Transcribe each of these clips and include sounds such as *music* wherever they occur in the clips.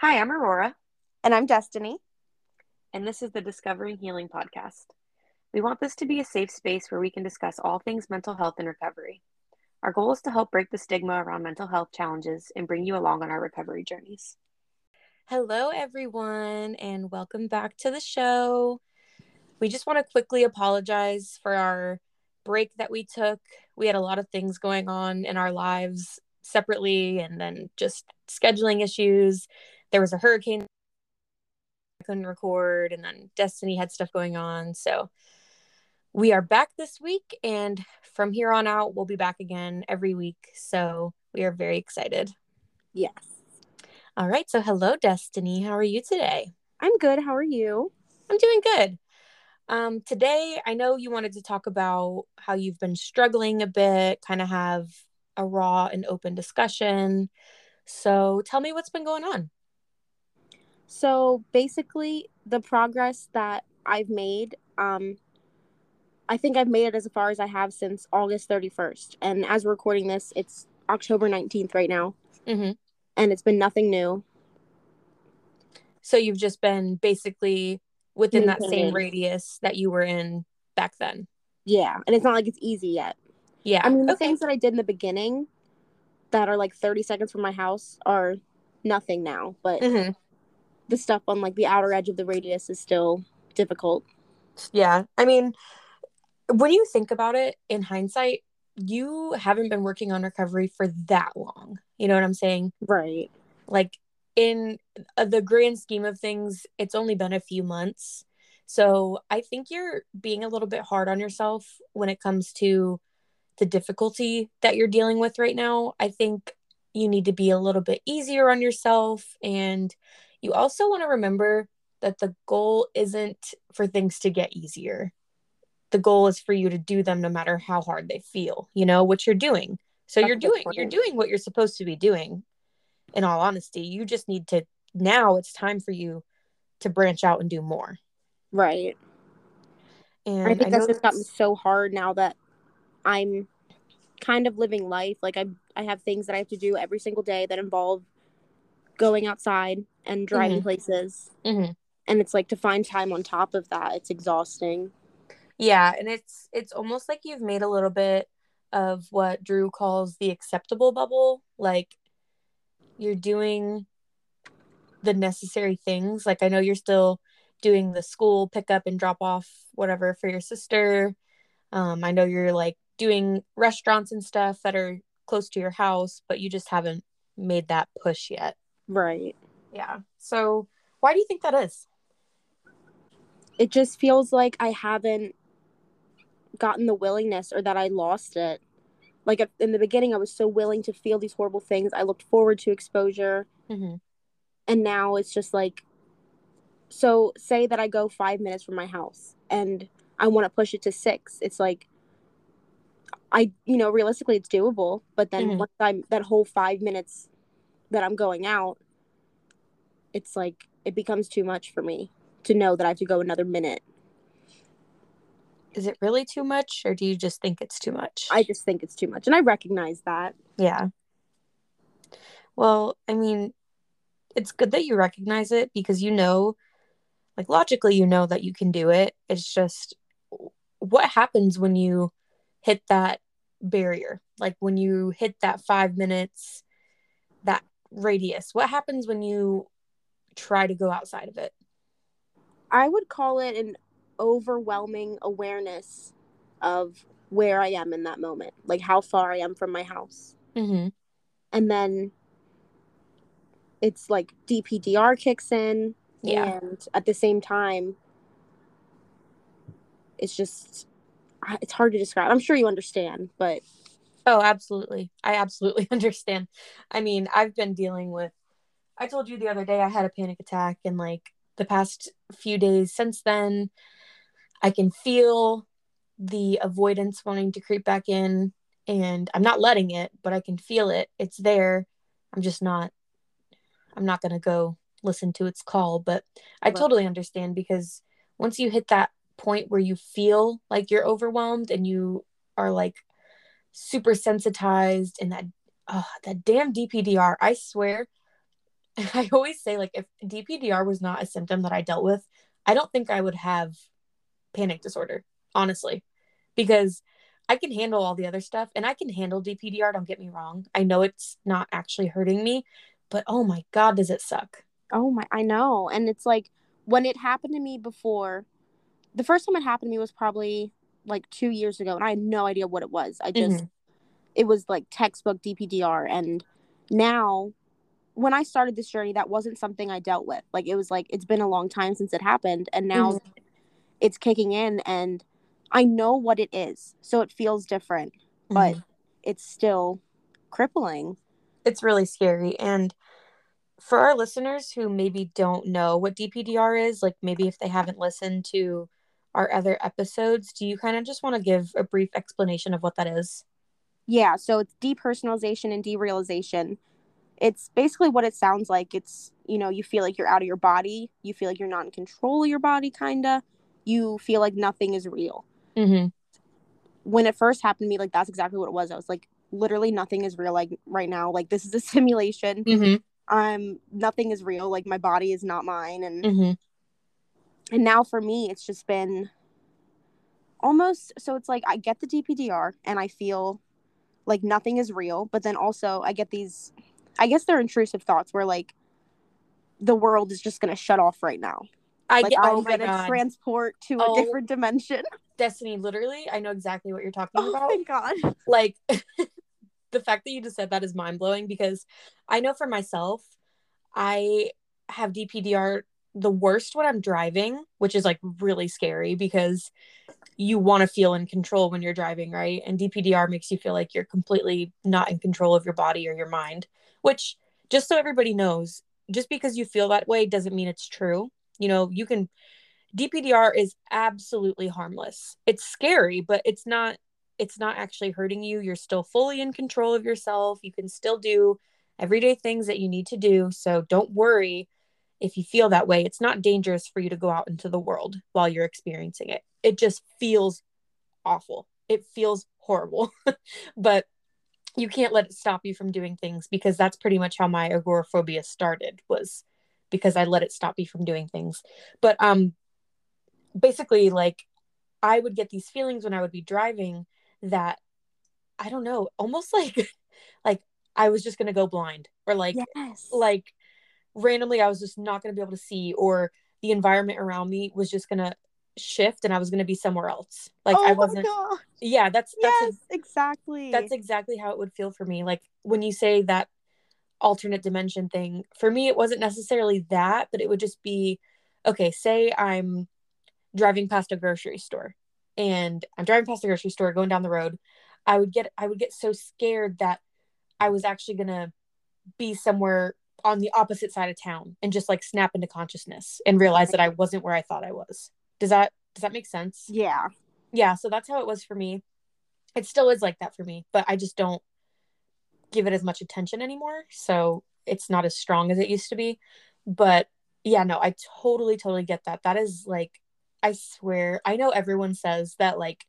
Hi, I'm Aurora, And I'm Destiny. and this is the Discovering Healing podcast. We want this to be a safe space where we can discuss all things mental health and recovery. Our goal is to help break the stigma around mental health challenges and bring you along on our recovery journeys. Hello, everyone, and welcome back to the show. We just want to quickly apologize for our break that we took. We had a lot of things going on in our lives separately, and then just scheduling issues. There was a hurricane I couldn't record, and then Destiny had stuff going on. So we are back this week, and from here on out, we'll be back again every week. So we are very excited. Yes. All right. So, hello, Destiny. How are you today? I'm good. How are you? I'm doing good. Um, today, I know you wanted to talk about how you've been struggling a bit, kind of have a raw and open discussion. So, tell me what's been going on. So basically, the progress that I've made, um, I think I've made it as far as I have since August 31st. And as we're recording this, it's October 19th right now, hmm and it's been nothing new. So, you've just been basically within that same radius that you were in back then. Yeah. And it's not like it's easy yet. Yeah. I mean, the okay. things that I did in the beginning that are like 30 seconds from my house are nothing now, but Mhm. The stuff on like the outer edge of the radius is still difficult. Yeah. I mean, when you think about it in hindsight, you haven't been working on recovery for that long. You know what I'm saying? Right. like in uh, the grand scheme of things it's only been a few months so i think you're being a little bit hard on yourself when it comes to the difficulty that you're dealing with right now i think you need to be a little bit easier on yourself and you also want to remember that the goal isn't for things to get easier. The goal is for you to do them no matter how hard they feel you know what you're doing. So That's you're doing you're doing what you're supposed to be doing in all honesty. You just need to now it's time for you to branch out and do more. Right. and I think know that's just gotten so hard now that I'm kind of living life. Like I I have things that I have to do every single day that involve going outside and driving places. Mhm. And it's like to find time on top of that, it's exhausting. yeah and it's it's almost like you've made a little bit of what Drew calls the acceptable bubble like you're doing the necessary things like i know you're still doing the school pickup and drop off whatever for your sister um, i know you're like doing restaurants and stuff that are close to your house but you just haven't made that push yet Right. yeah so why do you think that is It just feels like I haven't gotten the willingness or that I lost it. Like in the beginning I was so willing to feel these horrible things. I looked forward to exposure. mm-hmm. and now it's just like so say that i go five minutes from my house and i want to push it to six it's like i you know realistically it's doable but then Mhm. once i'm that whole five minutes that i'm going out it's like it becomes too much for me to know that i have to go another minute is it really too much or do you just think it's too much i just think it's too much and i recognize that Yeah. Well, I mean, it's good that you recognize it because you know, like logically, you know that you can do it. It's just what happens when you hit that barrier, like when you hit that five minutes, that radius. What happens when you try to go outside of it? i would call it an overwhelming awareness of where i am in that moment like how far i am from my house Mm-hmm. and then it's like DPDR kicks in, Yeah. and at the same time, it's just it's hard to describe. I'm sure you understand, but Oh, absolutely. I absolutely *laughs* understand. I mean, I've been dealing with I told you the other day I had a panic attack and like the past few days since then I can feel the avoidance wanting to creep back in and I'm not letting it, but I can feel it. It's there. I'm just not I'm not going to go listen to its call, but I totally understand because once you hit that point where you feel like you're overwhelmed and you are like super sensitized and that oh, that damn DPDR, I swear *laughs* I always say like if DPDR was not a symptom that I dealt with, I don't think I would have panic disorder, honestly. Because I can handle all the other stuff and I can handle DPDR, don't get me wrong. I know it's not actually hurting me, but oh my god, does it suck. Oh my I know. And it's like when it happened to me before, the first time it happened to me was probably like 2 years ago and I had no idea what it was. I just mm-hmm. it was like textbook DPDR and now when I started this journey, that wasn't something I dealt with. Like it was like it's been a long time since it happened, and now mm-hmm. it's kicking in, and I know what it is, so it feels different, mm-hmm. but it's still crippling. It's really scary, and for our listeners who maybe don't know what DPDR is, like maybe if they haven't listened to our other episodes, do you kind of just want to give a brief explanation of what that is? Yeah, so it's depersonalization and derealization it's basically what it sounds like. It's, you know, you feel like you're out of your body. You feel like you're not in control of your body, kind of. You feel like nothing is real. Mm-hmm. When it first happened to me, like, that's exactly what it was. I was like, literally nothing is real, like, right now. Like, this is a *laughs* simulation. Mm-hmm. Um, nothing is real. Like, my body is not mine. And, mm-hmm. And now for me, it's just been almost so it's like I get the DPDR and I feel like nothing is real, but then also I get these I guess they're intrusive thoughts where like the world is just gonna shut off right now. I like get, I'm oh gonna God. transport to oh, a different dimension. Destiny, literally, I know exactly what you're talking oh, about. Thank God. Like *laughs* the fact that you just said that is mind blowing because I know for myself, I have DPDR the worst when I'm driving, which is like really scary because you want to feel in control when you're driving, right? And DPDR makes you feel like you're completely not in control of your body or your mind which just so everybody knows, just because you feel that way doesn't mean it's true. You know, you can DPDR is absolutely harmless. It's scary, but it's not it's not actually hurting you. You're still fully in control of yourself. You can still do everyday things that you need to do. So don't worry if you feel that way. It's not dangerous for you to go out into the world while you're experiencing it. It just feels awful. It feels horrible. *laughs* but you can't let it stop you from doing things because that's pretty much how my agoraphobia started was because I let it stop me from doing things. But um basically like I would get these feelings when I would be driving that I don't know, almost *laughs* like like I was just going to go blind or like yes. like randomly I was just not going to be able to see or the environment around me was just going to shift and I was going to be somewhere else. Like oh I wasn't. Yeah, that's that's yes, a, exactly. That's exactly how it would feel for me. Like when you say that alternate dimension thing, for me it wasn't necessarily that, but it would just be okay, say I'm driving past a grocery store and I'm driving past the grocery store going down the road. I would get I would get so scared that I was actually going to be somewhere on the opposite side of town and just like snap into consciousness and realize that I wasn't where I thought I was. Does that does that make sense? Yeah. Yeah, so that's how it was for me. It still is like that for me, but I just don't give it as much attention anymore. So it's not as strong as it used to be. But yeah, no, I totally, totally get that. That is like, I swear, I know everyone says that like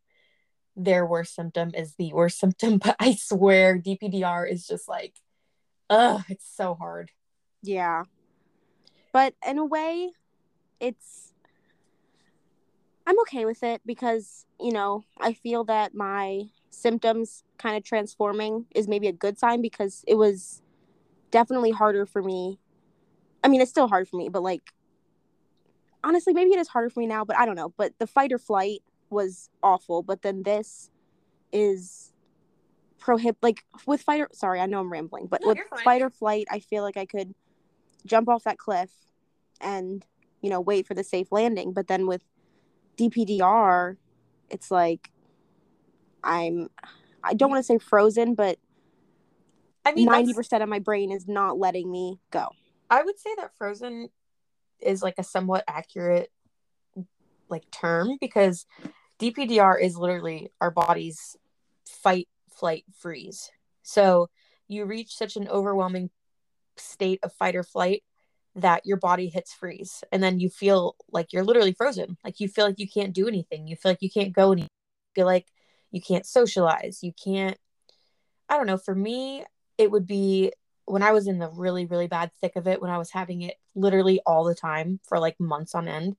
their worst symptom is the worst symptom, *laughs* but I swear DPDR is just like, ugh, it's so hard. Yeah. But in a way, it's I'm okay with it because, you know, I feel that my symptoms kind of transforming is maybe a good sign because it was definitely harder for me. I mean, it's still hard for me, but like, honestly, maybe it is harder for me now, but I don't know. But the fight or flight was awful. But then this is prohibit, like, with fight or, sorry, I know I'm rambling, but no, with fight or flight, I feel like I could jump off that cliff and, you know, wait for the safe landing. But then with DPDR, it's like I'm I don't want to say frozen, but I mean ninety percent of my brain is not letting me go. I would say that frozen is like a somewhat accurate like term because DPDR is literally our body's fight, flight, freeze. So you reach such an overwhelming state of fight or flight that your body hits freeze. And then you feel like you're literally frozen. Like you feel like you can't do anything. You feel like you can't go any feel like you can't socialize. You can't i don't know. For me it would be when I was in the really, really bad thick of it, when I was having it literally all the time for like months on end,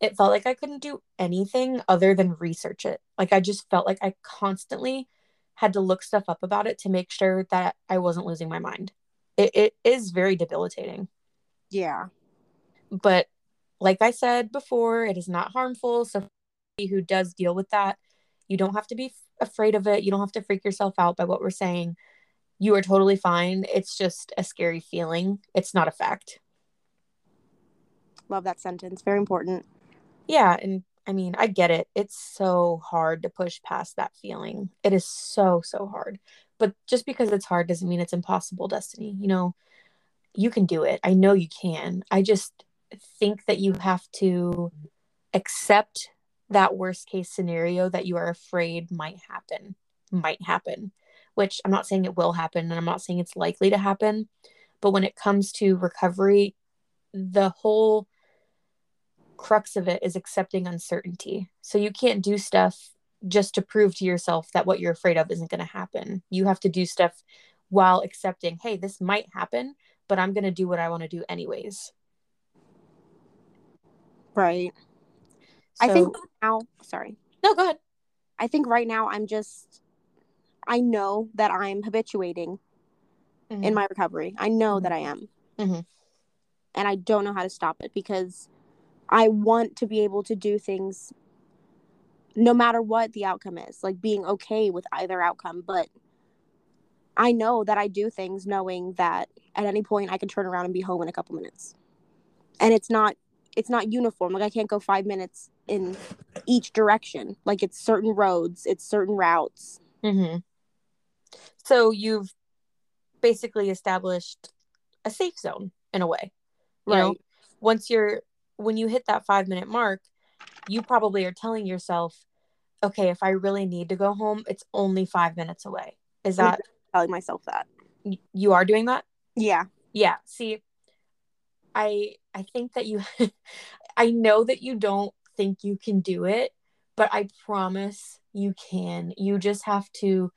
it felt like I couldn't do anything other than research it. Like I just felt like I constantly had to look stuff up about it to make sure that I wasn't losing my mind. It, it is very debilitating. Yeah. But like I said before, it is not harmful. So who does deal with that, you don't have to be afraid of it. You don't have to freak yourself out by what we're saying. You are totally fine. It's just a scary feeling. It's not a fact. Love that sentence. Very important. Yeah, and I mean, I get it. It's so hard to push past that feeling. It is so, so hard. But just because it's hard doesn't mean it's impossible, Destiny. You know, you can do it. I know you can. I just think that you have to accept that worst case scenario that you are afraid might happen, might happen, which I'm not saying it will happen and I'm not saying it's likely to happen. But when it comes to recovery, the whole crux of it is accepting uncertainty. So you can't do stuff just to prove to yourself that what you're afraid of isn't going to happen. You have to do stuff while accepting, hey, this might happen, but I'm going to do what I want to do anyways. Right. So, I think now, sorry. No, go ahead. I think right now I'm just, I know that I'm habituating mm-hmm. in my recovery. I know mm-hmm. that I am. Mm-hmm. And I don't know how to stop it because I want to be able to do things no matter what the outcome is, like being okay with either outcome. But I know that I do things knowing that at any point I can turn around and be home in a couple minutes. And it's not it's not uniform. Like I can't go five minutes in each direction. Like it's certain roads, it's certain routes. Mm-hmm. So you've basically established a safe zone in a way. You right. know, once you're when you hit that five minute mark, you probably are telling yourself, okay, if I really need to go home, it's only five minutes away. Is that telling myself that? You are doing that? Yeah. Yeah. See, I I think that you *laughs* I know that you don't think you can do it, but I promise you can. You just have to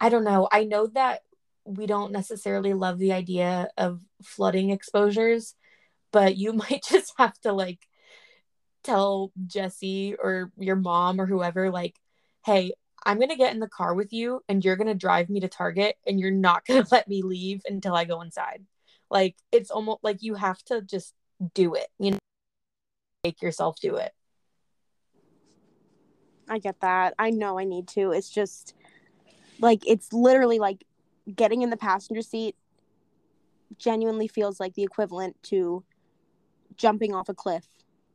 I don't know. I know that we don't necessarily love the idea of flooding exposures, but you *laughs* might just have to like tell Jesse or your mom or whoever, like, hey, I'm going to get in the car with you and you're going to drive me to Target and you're not *laughs* going to let me leave until I go inside. Like, it's almost like you have to just do it, you know, make yourself do it. I get that. I know I need to. It's just like, it's literally like getting in the passenger seat genuinely feels like the equivalent to jumping off a cliff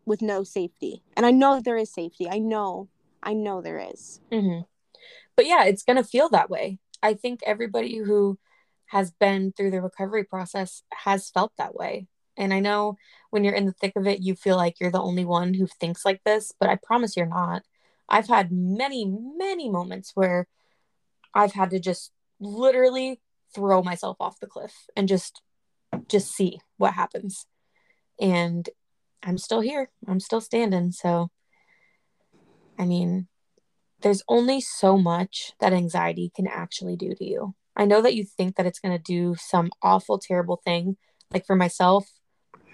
with no safety. And I know there is safety. I know, I know there is. Mm-hmm. But yeah, it's going to feel that way. I think everybody who has been through the recovery process has felt that way. And I know when you're in the thick of it, you feel like you're the only one who thinks like this, but I promise you're not. I've had many, many moments where I've had to just literally throw myself off the cliff and just just see what happens and I'm still here. I'm still standing. So, I mean, there's only so much that anxiety can actually do to you. I know that you think that it's going to do some awful, terrible thing. Like for myself,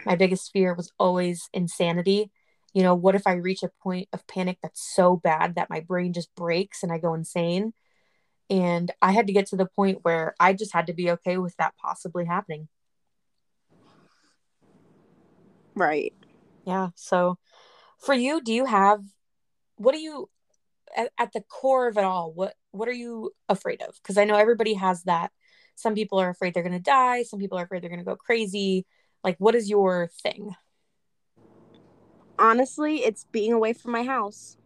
my biggest fear was always insanity. You know, what if I reach a point of panic that's so bad that my brain just breaks and I go insane? And I had to get to the point where I just had to be okay with that possibly happening. Right. Yeah. So for you, do you have what do you at, at the core of it all, what what are you afraid of? Because I know everybody has that. Some people are afraid they're gonna die, some people are afraid they're gonna go crazy. Like what is your thing? Honestly, it's being away from my house.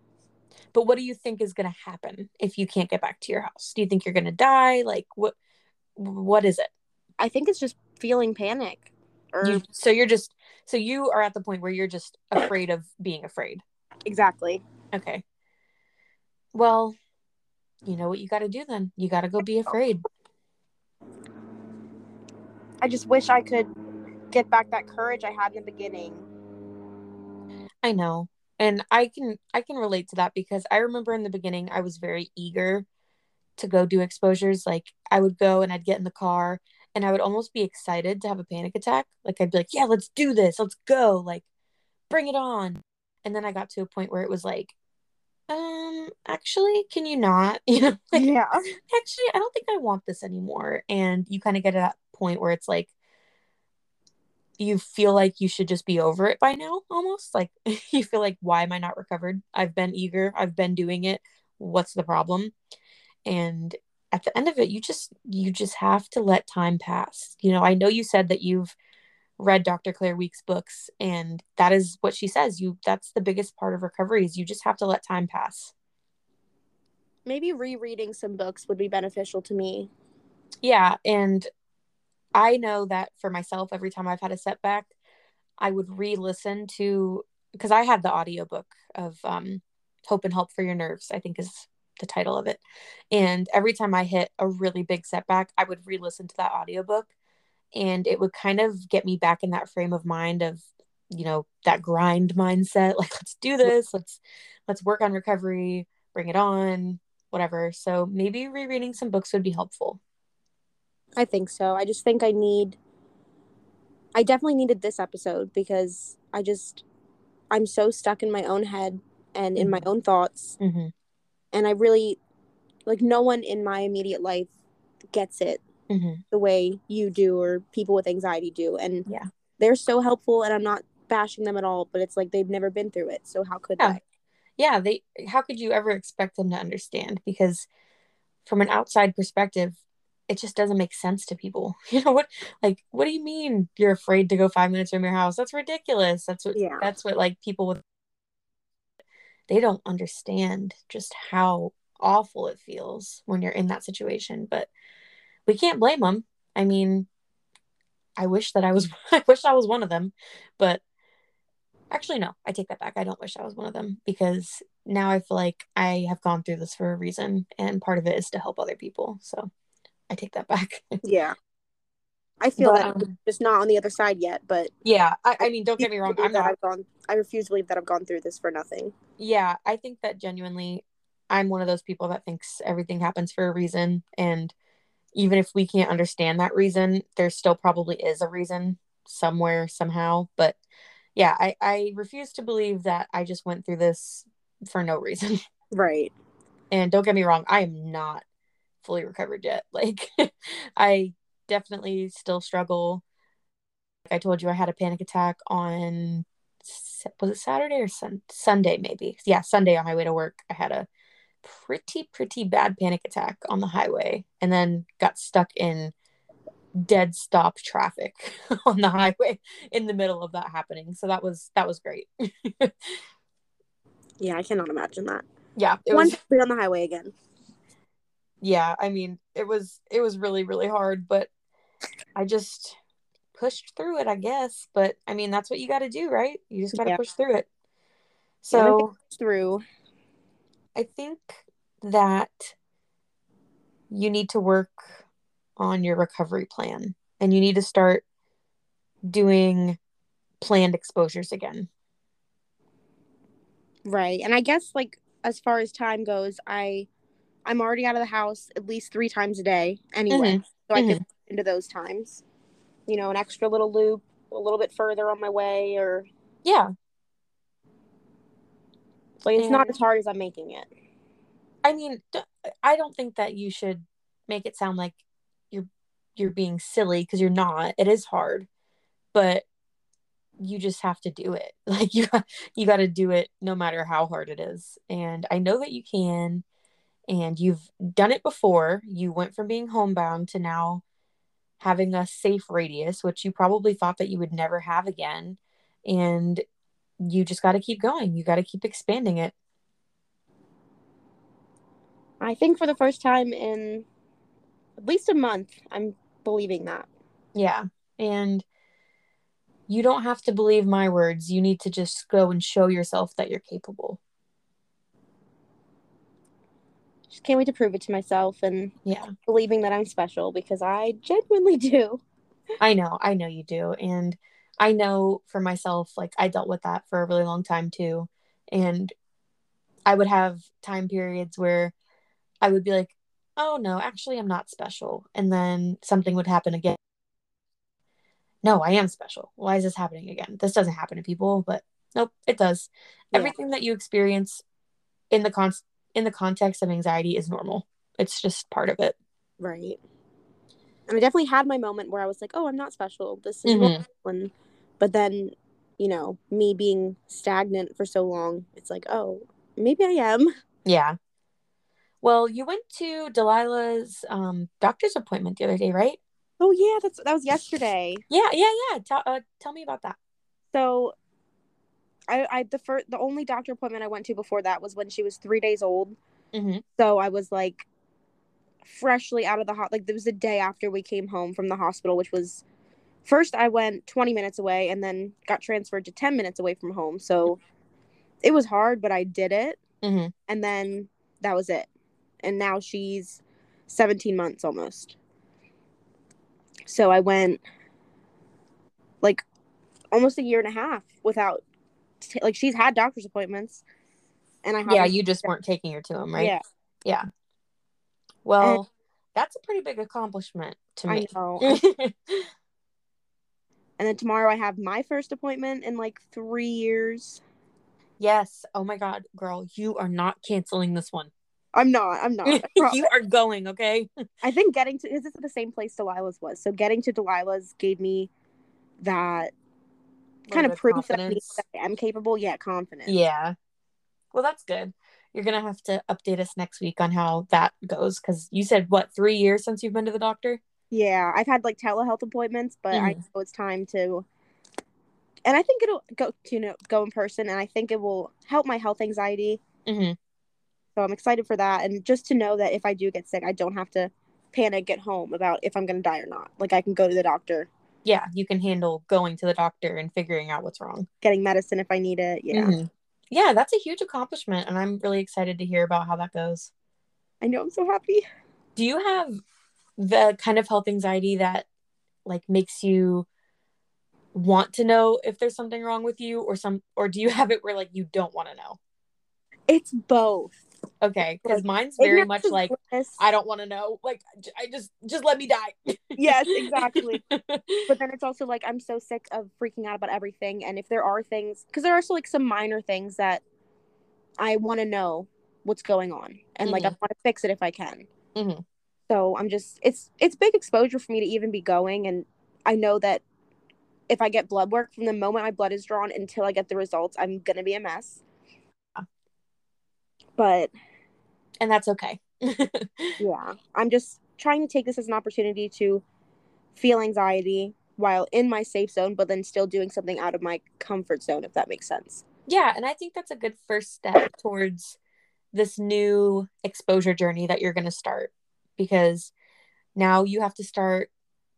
But what do you think is gonna happen if you can't get back to your house? Do you think you're gonna die? Like what what is it? I think it's just feeling panic. Or you, so you're just so you are at the point where you're just afraid of being afraid. Exactly. Okay. Well, you know what you got to do then? You got to go be afraid. I just wish I could get back that courage I had in the beginning. I know. And I can I can relate to that because I remember in the beginning I was very eager to go do exposures like I would go and I'd get in the car and I would almost be excited to have a panic attack. Like I'd be like, "Yeah, let's do this. Let's go. Like bring it on." And then I got to a point where it was like, um, actually, can you not? *laughs* You know, like, yeah. actually, I don't think I want this anymore. And you kind of get to that point where it's like you feel like you should just be over it by now, almost. Like *laughs* you feel like, why am I not recovered? I've been eager, I've been doing it. What's the problem? And at the end of it, you just you just have to let time pass. You know, I know you said that you've read Dr. Claire Weekes' books and that is what she says. You that's the biggest part of recovery is you just have to let time pass. Maybe rereading some books would be beneficial to me. Yeah, and I know that for myself every time I've had a setback, I would re-listen to because I had the audiobook of um Hope and Help for Your Nerves, I think is the title of it. And every time I hit a really big setback, I would re-listen to that audiobook and it would kind of get me back in that frame of mind of you know that grind mindset *laughs* like let's do this let's let's work on recovery bring it on whatever so maybe rereading some books would be helpful i think so i just think i need i definitely needed this episode because i just i'm so stuck in my own head and in mm-hmm. my own thoughts mm-hmm. And i really like no one in my immediate life gets it mm-hmm. the way you do or people with anxiety do. And yeah, they're so helpful and I'm not bashing them at all, but it's like they've never been through it. So how could yeah. they? Yeah, they how could you ever expect them to understand? Because from an outside perspective, it just doesn't make sense to people. *laughs* You know what like what do you mean you're afraid to go five minutes from your house? That's ridiculous. That's what yeah. that's what like people with they don't understand just how awful it feels when you're in that situation. But we can't blame them. I mean, I wish that I was *laughs* I wish I was one of them, but actually no, I take that back. I don't wish I was one of them because now I feel like I have gone through this for a reason and part of it is to help other people. So I take that back. *laughs* yeah. I feel but, that um, just not on the other side yet, but yeah, I, I mean, don't get me wrong. I'm not. I've gone. I refuse to believe that I've gone through this for nothing. Yeah, I think that genuinely, I'm one of those people that thinks everything happens for a reason, and even if we can't understand that reason, there still probably is a reason somewhere, somehow. But yeah, I, I refuse to believe that I just went through this for no reason. *laughs* Right. And don't get me wrong, I am not fully recovered yet. *laughs* Like, I definitely still struggle. Like I told you, I had a panic attack on was it Saturday or sun- Sunday maybe? Yeah, Sunday on my way to work. I had a pretty pretty bad panic attack on the highway and then got stuck in dead stop traffic *laughs* on the highway in the middle of that happening so that was that was great *laughs* yeah i cannot imagine that yeah it One was on the highway again yeah i mean it was it was really really hard but i just pushed through it i guess but i mean that's what you got to do right you just got to yeah. push through it so through I think that you need to work on your recovery plan and you need to start doing planned exposures again. Right. And I guess like as far as time goes, I I'm already out of the house at least 3 times a day anyway. Mm-hmm. So I mm-hmm. can into those times. You know, an extra little loop a little bit further on my way or yeah. Like it's and... not as hard as I'm making it. I mean, I don't think that you should make it sound like you're you're being silly because you're not. It is hard, but you just have to do it. *laughs* Like you you got to do it no matter how hard it is. And I know that you can and you've done it before. You went from being homebound to now having a safe radius, which you probably thought that you would never have again. And you just got to keep going. You got to keep expanding it. I think for the first time in at least a month, I'm believing that. Yeah. And you don't have to believe my words. You need to just go and show yourself that you're capable. Just can't wait to prove it to myself and yeah, believing that I'm special because I genuinely do. I know, I know you do. And I know for myself, like I dealt with that for a really long time too. And I would have time periods where I would be like, oh no, actually, I'm not special. And then something would happen again. no, I am special. Why is this happening again? This doesn't happen to people, but nope, it does. Yeah. Everything that you experience in the con in the context of anxiety is normal. It's just part of it. Right. And I definitely had my moment where I was like, "Oh, I'm not special. This is Mhm. normal." And, but then, you know, me being stagnant for so long, it's like, "Oh, maybe I am." Yeah. Well, you went to Delilah's um, doctor's appointment the other day, right? Oh yeah, that's that was yesterday. Yeah, yeah, yeah. Tell, uh, tell me about that. So, I I the first the only doctor appointment I went to before that was when she was three days old. Mm-hmm. So I was like freshly out of the hot like there was the day after we came home from the hospital, which was first I went 20 minutes away and then got transferred to 10 minutes away from home. So it was hard, but I did it. Mm-hmm. And then that was it. And now she's 17 months almost. So I went like almost a year and a half without t- like she's had doctor's appointments and I Yeah, you just weren't taking her to him, right? Yeah. yeah. Well, that's a pretty big accomplishment to I me. know. *laughs* *laughs* and then tomorrow I have my first appointment in like 3 years. yes. Oh my God, girl, you are not canceling this one. I'm not. I'm not. *laughs* You are going, okay? I think getting to because it's the same place Delilah's was. So getting to Delilah's gave me that kind of proof that I, need, confidence. that I am capable. Yeah, confidence. Yeah. Well, that's good. You're gonna have to update us next week on how that goes because you said what three years since you've been to the doctor. Yeah, I've had like telehealth appointments, but I Mhm. know it's time to. And I think it'll go to you know go in person, and I think it will help my health anxiety. Mm-hmm. So I'm excited for that, and just to know that if I do get sick, I don't have to panic at home about if I'm gonna die or not. Like I can go to the doctor, Yeah, you can handle going to the doctor and figuring out what's wrong. getting medicine if I need it. Yeah, Mhm. Yeah, that's a huge accomplishment, and I'm really excited to hear about how that goes. I know. I'm so happy. Do you have the kind of health anxiety that like makes you want to know if there's something wrong with you or some or do you have it where like you don't want to know? It's both. Okay, Like, mine's very much like bliss. I don't want to know. Like j- I just just let me die. Yes, exactly. *laughs* but then it's also like I'm so sick of freaking out about everything. And if there are things, because there are also like some minor things that I want to know what's going on, and like I want to fix it if I can. Mhm. So I'm just it's it's big exposure for me to even be going, and I know that if I get blood work from the moment my blood is drawn until I get the results, I'm gonna be a mess. But and that's okay. *laughs* yeah, I'm just trying to take this as an opportunity to feel anxiety while in my safe zone, but then still doing something out of my comfort zone, if that makes sense. yeah, and I think that's a good first step towards this new exposure journey that you're going to start because now you have to start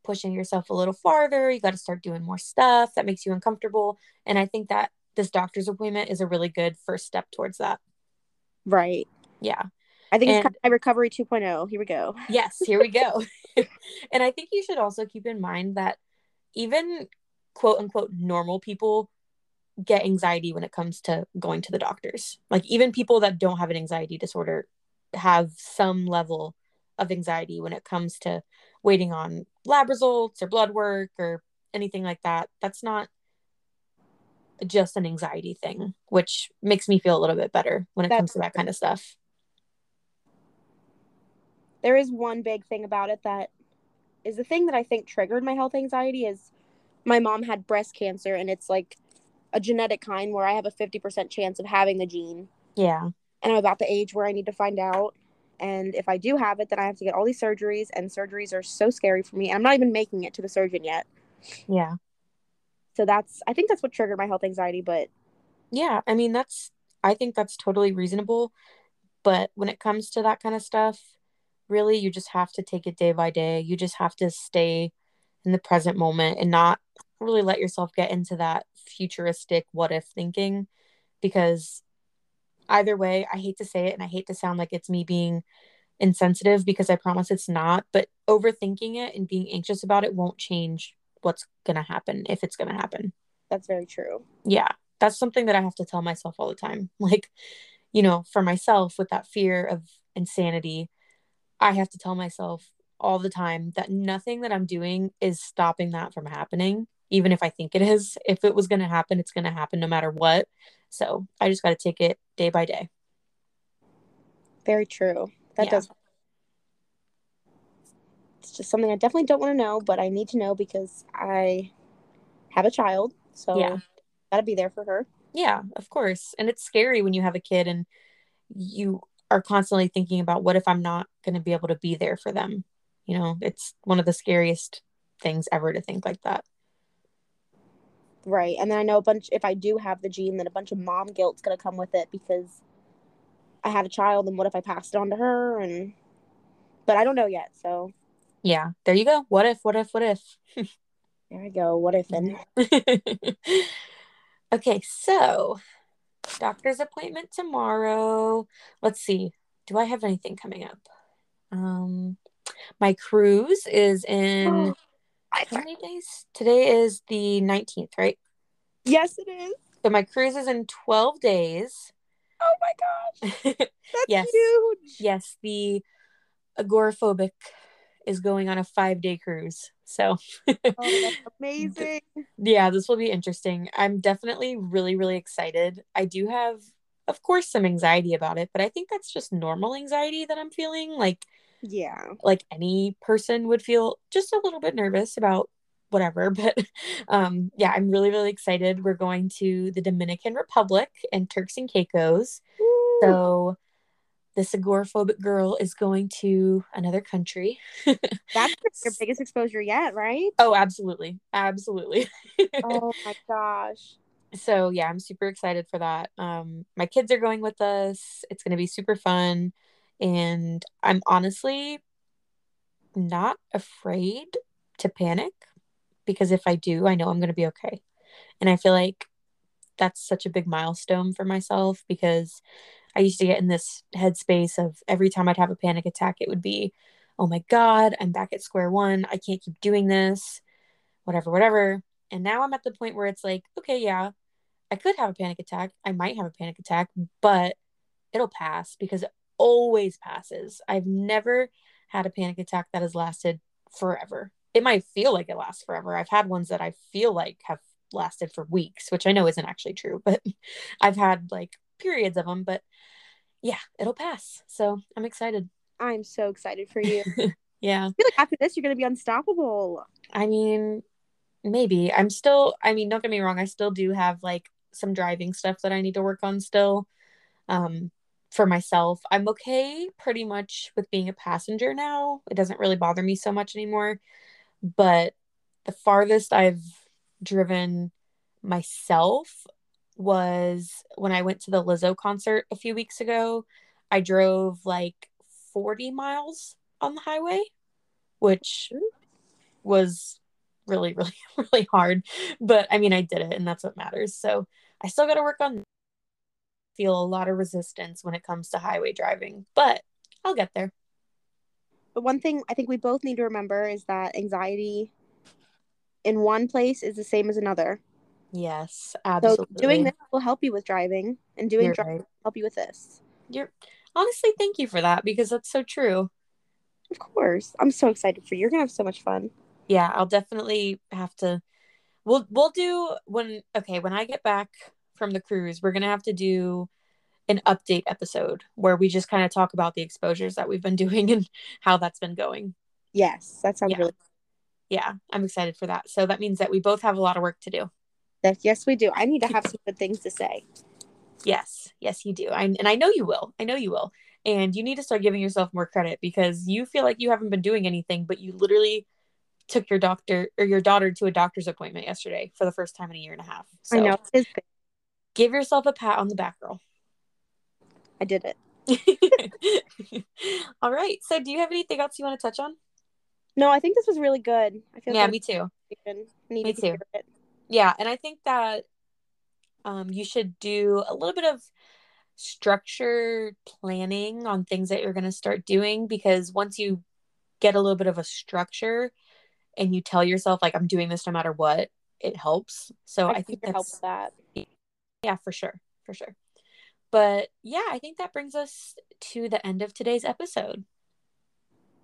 pushing yourself a little farther. You got to start doing more stuff that makes you uncomfortable. And I think that this doctor's appointment is a really good first step towards that. Right. Yeah. I think it's And- kind of recovery 2.0. Here we go. *laughs* Yes, here we go. *laughs* and I think you should also keep in mind that even quote unquote normal people get anxiety when it comes to going to the doctors. Like even people that don't have an anxiety disorder have some level of anxiety when it comes to waiting on lab results or blood work or anything like that. That's not just an anxiety thing, which makes me feel a little bit better when it That's comes to that kind of stuff. There is one big thing about it that is the thing that I think triggered my health anxiety is my mom had breast cancer and it's like a genetic kind where I have a 50% chance of having the gene. Yeah. And I'm about the age where I need to find out. And if I do have it, then I have to get all these surgeries, and surgeries are so scary for me. And I'm not even making it to the surgeon yet. Yeah. So that's, I think that's what triggered my health anxiety. But Yeah, I mean that's I think that's totally reasonable, but when it comes to that kind of stuff, really you just have to take it day by day. You just have to stay in the present moment and not really let yourself get into that futuristic what if thinking because either way, I hate to say it and I hate to sound like it's me being insensitive because I promise it's not, but overthinking it and being anxious about it won't change what's going to happen if it's going to happen that's very true. yeah that's something that i have to tell myself all the time *laughs* like you know for myself with that fear of insanity i have to tell myself all the time that nothing that i'm doing is stopping that from happening even if I think it is. *laughs* If it was going to happen, it's going to happen no matter what. So I just got to take it day by day. Very true. That Yeah. does. It's just something I definitely don't want to know, but I need to know because I have a child, so Yeah. gotta be there for her. Yeah, of course. And it's scary when you have a kid and you are constantly thinking about what if I'm not going to be able to be there for them. You know, it's one of the scariest things ever to think like that. Right. And then I know a bunch if I do have the gene, then a bunch of mom guilt's gonna come with it because I had a child and what if I passed it on to her and but I don't know yet, so Yeah, there you go. What if, what if, what if? there I go. What if and *laughs* okay, so doctor's appointment tomorrow. Let's see. Do I have anything coming up? Um my cruise is in I how many days? Today is the 19th, right? Yes it is. So my cruise is in 12 days. Oh my gosh. *laughs* That's Yes. huge. yes, the agoraphobic is going on a 5-day cruise. So Oh, that's *laughs* amazing. yeah, this will be interesting. I'm definitely really, really excited. I do have, of course, some anxiety about it, but I think that's just normal anxiety that I'm feeling. Like, Yeah. like any person would feel just a little bit nervous about whatever. *laughs* But um, yeah, I'm really, really excited. We're going to the Dominican Republic and Turks and Caicos. Woo. So this agoraphobic girl is going to another country. That's your *laughs* biggest exposure yet, right? oh, absolutely. Absolutely. *laughs* oh my gosh. so yeah i'm super excited for that um my kids are going with us it's going to be super fun and i'm honestly not afraid to panic because if i do i know i'm going to be okay and i feel like that's such a big milestone for myself because i used to get in this headspace of every time i'd have a panic attack it would be oh my god i'm back at square one i can't keep doing this whatever whatever and now i'm at the point where it's like okay yeah I could have a panic attack. I might have a panic attack, but it'll pass because it always passes. I've never had a panic attack that has lasted forever. It might feel like it lasts forever. I've had ones that I feel like have lasted for weeks, which I know isn't actually true, but *laughs* I've had like periods of them. But yeah, it'll pass. So I'm excited. I'm so excited for you. *laughs* yeah. I feel like after this you're gonna be unstoppable. I mean, maybe. I'm still, I mean, don't get me wrong, I still do have like some driving stuff that I need to work on still. Um, for myself, I'm okay pretty much with being a passenger now. It doesn't really bother me so much anymore. But the farthest I've driven myself was when I went to the Lizzo concert a few weeks ago. I drove like 40 miles on the highway, which was really, really, *laughs* really hard. But I mean, I did it, and that's what matters. So I still got to work on. Feel a lot of resistance when it comes to highway driving, but I'll get there. But one thing I think we both need to remember is that anxiety in one place is the same as another. Yes, So absolutely. doing this will help you with driving, and doing You're driving right. will help you with this. You're honestly, thank you for that because that's so true. Of course, I'm so excited for you. You're gonna have so much fun. Yeah, I'll definitely have to. We'll we'll do when okay when I get back from the cruise, we're gonna have to do an update episode where we just kind of talk about the exposures that we've been *laughs* doing and how that's been going. Yes, that sounds Yeah. really. Yeah, I'm excited for that. So that means that we both have a lot of work to do. That yes, we do. I need to have some good things to say. Yes, yes, you do. I, and I know you will. I know you will. And you need to start giving yourself more credit because you feel like you haven't been doing anything, but you literally took your doctor or your daughter to a doctor's appointment yesterday for the first time in a year and a half. So I know it is big. give yourself a pat on the back, girl. I did it. *laughs* All right. So do you have anything else you want to touch on? No, I think this was really good. I feel Yeah, like me too. Needed too. To hear it. Yeah, and I think that um, you should do a little bit of structured planning on things that you're going to start doing because once you get a little bit of a structure and you tell yourself like I'm doing this no matter what, it helps. So I, I, think need to help that's with that. yeah, for sure, for sure. But yeah, I think that brings us to the end of today's episode.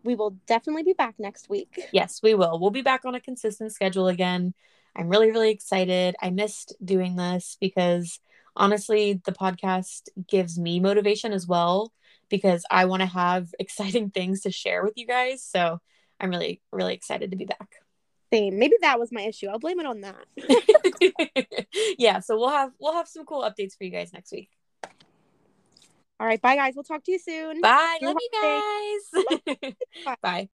We will definitely be back next week. Yes, we will. We'll be back on a consistent schedule again. I'm really, really excited. I missed doing this because honestly, the podcast gives me motivation as well because I want to have *laughs* exciting things to share with you guys. So I'm really, really excited to be back. Same. Maybe that was my issue. I'll blame it on that. *laughs* yeah, so we'll have we'll have some cool updates for you guys next week. All right, bye guys. We'll talk to you soon. Bye. Love you guys. Bye. *laughs*